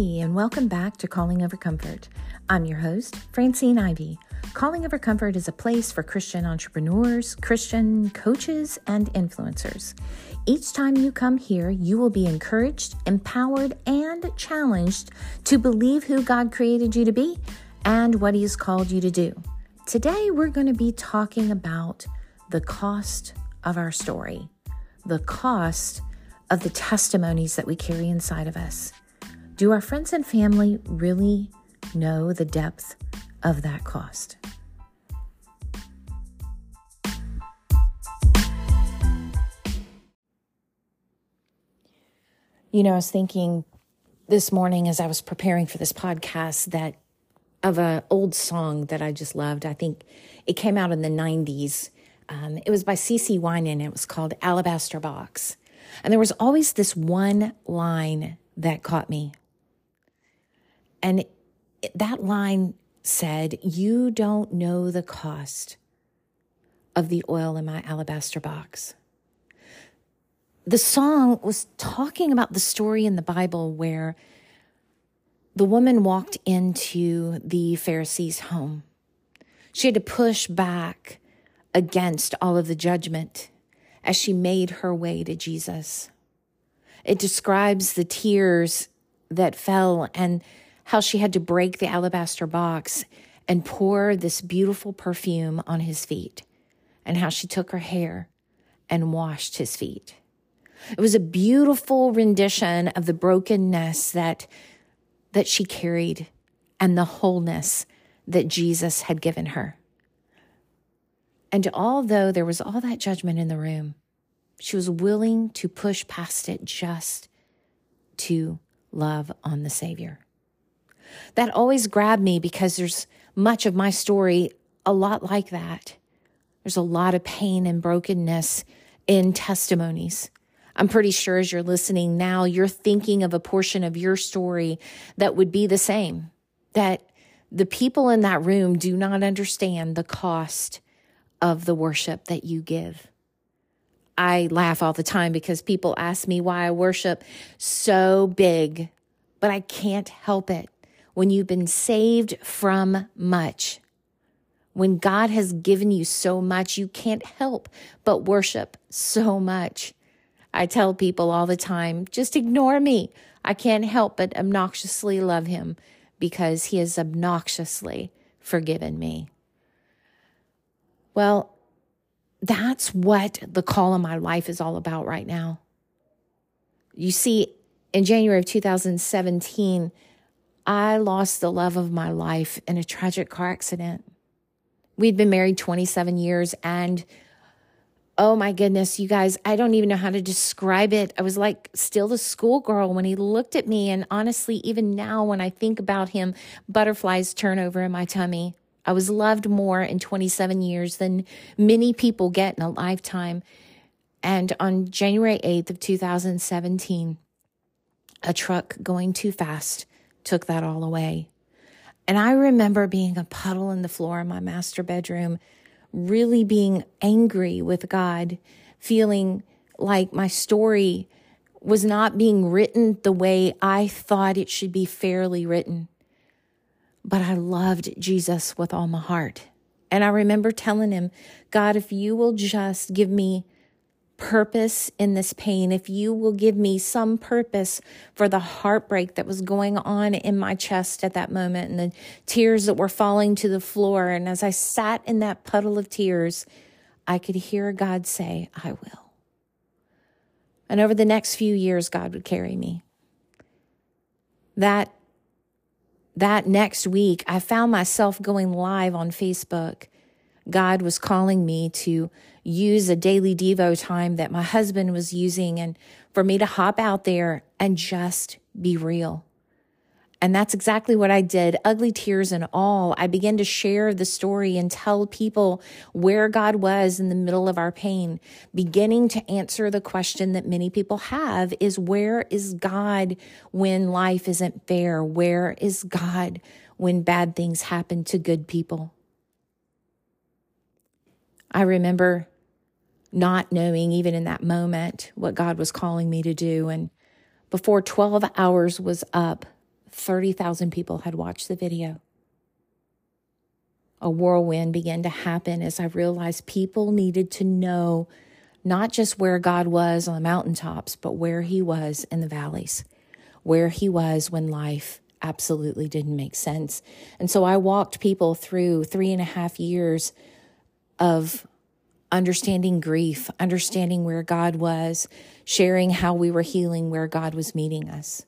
and welcome back to Calling Over Comfort. I'm your host, Francine Ivy. Calling Over Comfort is a place for Christian entrepreneurs, Christian coaches, and influencers. Each time you come here, you will be encouraged, empowered, and challenged to believe who God created you to be and what He has called you to do. Today, we're going to be talking about the cost of our story, the cost of the testimonies that we carry inside of us. Do our friends and family really know the depth of that cost? You know, I was thinking this morning as I was preparing for this podcast that of an old song that I just loved. I think it came out in the 90s. Um, it was by CeCe Winans. It was called Alabaster Box. And there was always this one line that caught me. And that line said, You don't know the cost of the oil in my alabaster box. The song was talking about the story in the Bible where the woman walked into the Pharisee's home. She had to push back against all of the judgment as she made her way to Jesus. It describes the tears that fell and how she had to break the alabaster box and pour this beautiful perfume on his feet, and how she took her hair and washed his feet. It was a beautiful rendition of the brokenness that, that she carried and the wholeness that Jesus had given her. And although there was all that judgment in the room, she was willing to push past it just to love on the Savior that always grabbed me because there's much of my story a lot like that. There's a lot of pain and brokenness in testimonies. I'm pretty sure as you're listening now, you're thinking of a portion of your story that would be the same. That the people in that room do not understand the cost of the worship that you give. I laugh all the time because people ask me why I worship so big, but I can't help it when you've been saved from much, when God has given you so much, you can't help but worship so much. I tell people all the time, just ignore me. I can't help but obnoxiously love him because he has obnoxiously forgiven me. Well, that's what the call of my life is all about right now. You see, in January of 2017, I lost the love of my life in a tragic car accident. We'd been married 27 years and oh my goodness, you guys, I don't even know how to describe it. I was like still the schoolgirl when he looked at me. And honestly, even now, when I think about him, butterflies turn over in my tummy. I was loved more in 27 years than many people get in a lifetime. And on January 8th of 2017, a truck going too fast took that all away. And I remember being a puddle in the floor in my master bedroom, really being angry with God, feeling like my story was not being written the way I thought it should be fairly written. But I loved Jesus with all my heart. And I remember telling him, God, if you will just give me purpose in this pain, if you will give me some purpose for the heartbreak that was going on in my chest at that moment and the tears that were falling to the floor. And as I sat in that puddle of tears, I could hear God say, I will. And over the next few years, God would carry me. That, that next week, I found myself going live on Facebook. God was calling me to use a daily Devo time that my husband was using and for me to hop out there and just be real. And that's exactly what I did. Ugly tears and all. I began to share the story and tell people where God was in the middle of our pain, beginning to answer the question that many people have is where is God when life isn't fair? Where is God when bad things happen to good people? I remember not knowing, even in that moment, what God was calling me to do. And before 12 hours was up, 30,000 people had watched the video. A whirlwind began to happen as I realized people needed to know not just where God was on the mountaintops, but where He was in the valleys, where He was when life absolutely didn't make sense. And so I walked people through three and a half years of understanding grief, understanding where God was, sharing how we were healing where God was meeting us.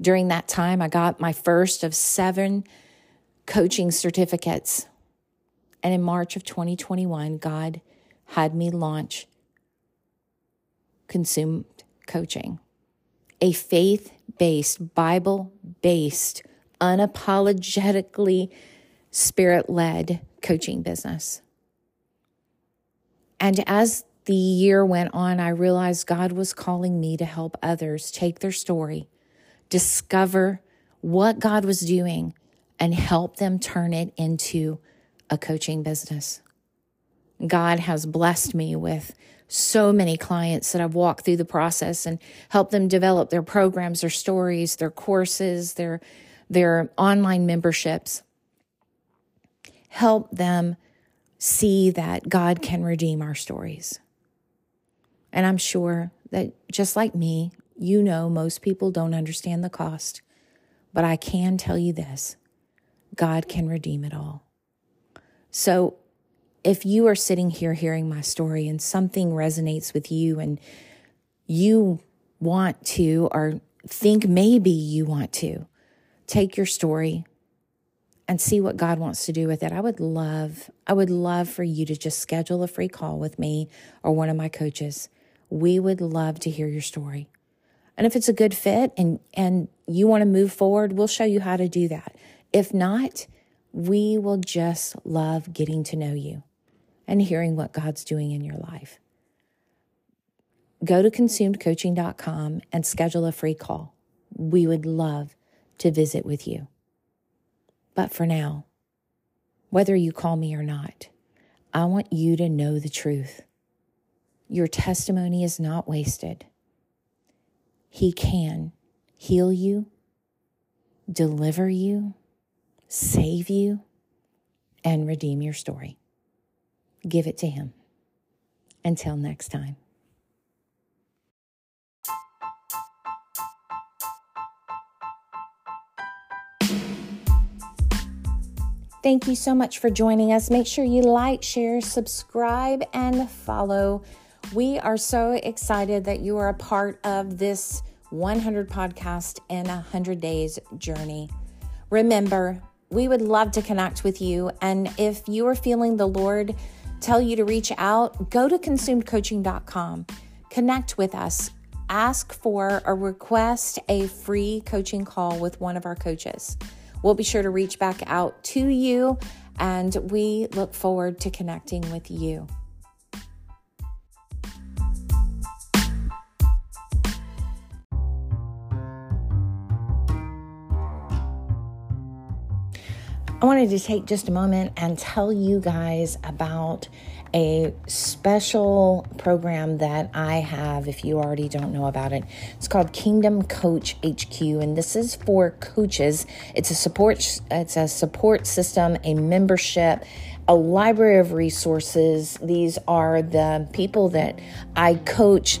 During that time, I got my first of seven coaching certificates. And in March of 2021, God had me launch Consumed Coaching, a faith based, Bible based, unapologetically spirit led coaching business. And as the year went on, I realized God was calling me to help others take their story, discover what God was doing, and help them turn it into a coaching business. God has blessed me with so many clients that I've walked through the process and helped them develop their programs, their stories, their courses, their their online memberships. Help them see that God can redeem our stories. And I'm sure that just like me, you know most people don't understand the cost, but I can tell you this God can redeem it all. So if you are sitting here hearing my story and something resonates with you and you want to, or think maybe you want to, take your story, and see what God wants to do with it. I would love, I would love for you to just schedule a free call with me or one of my coaches. We would love to hear your story. And if it's a good fit and, and you want to move forward, we'll show you how to do that. If not, we will just love getting to know you and hearing what God's doing in your life. Go to consumedcoaching.com and schedule a free call. We would love to visit with you. But for now, whether you call me or not, I want you to know the truth. Your testimony is not wasted. He can heal you, deliver you, save you, and redeem your story. Give it to Him. Until next time. Thank you so much for joining us. Make sure you like, share, subscribe, and follow. We are so excited that you are a part of this 100 podcast in 100 days journey. Remember, we would love to connect with you. And if you are feeling the Lord tell you to reach out, go to consumedcoaching.com, connect with us, ask for or request a free coaching call with one of our coaches. We'll be sure to reach back out to you, and we look forward to connecting with you. I wanted to take just a moment and tell you guys about a special program that I have if you already don't know about it. It's called Kingdom Coach HQ and this is for coaches. It's a support it's a support system, a membership, a library of resources. These are the people that I coach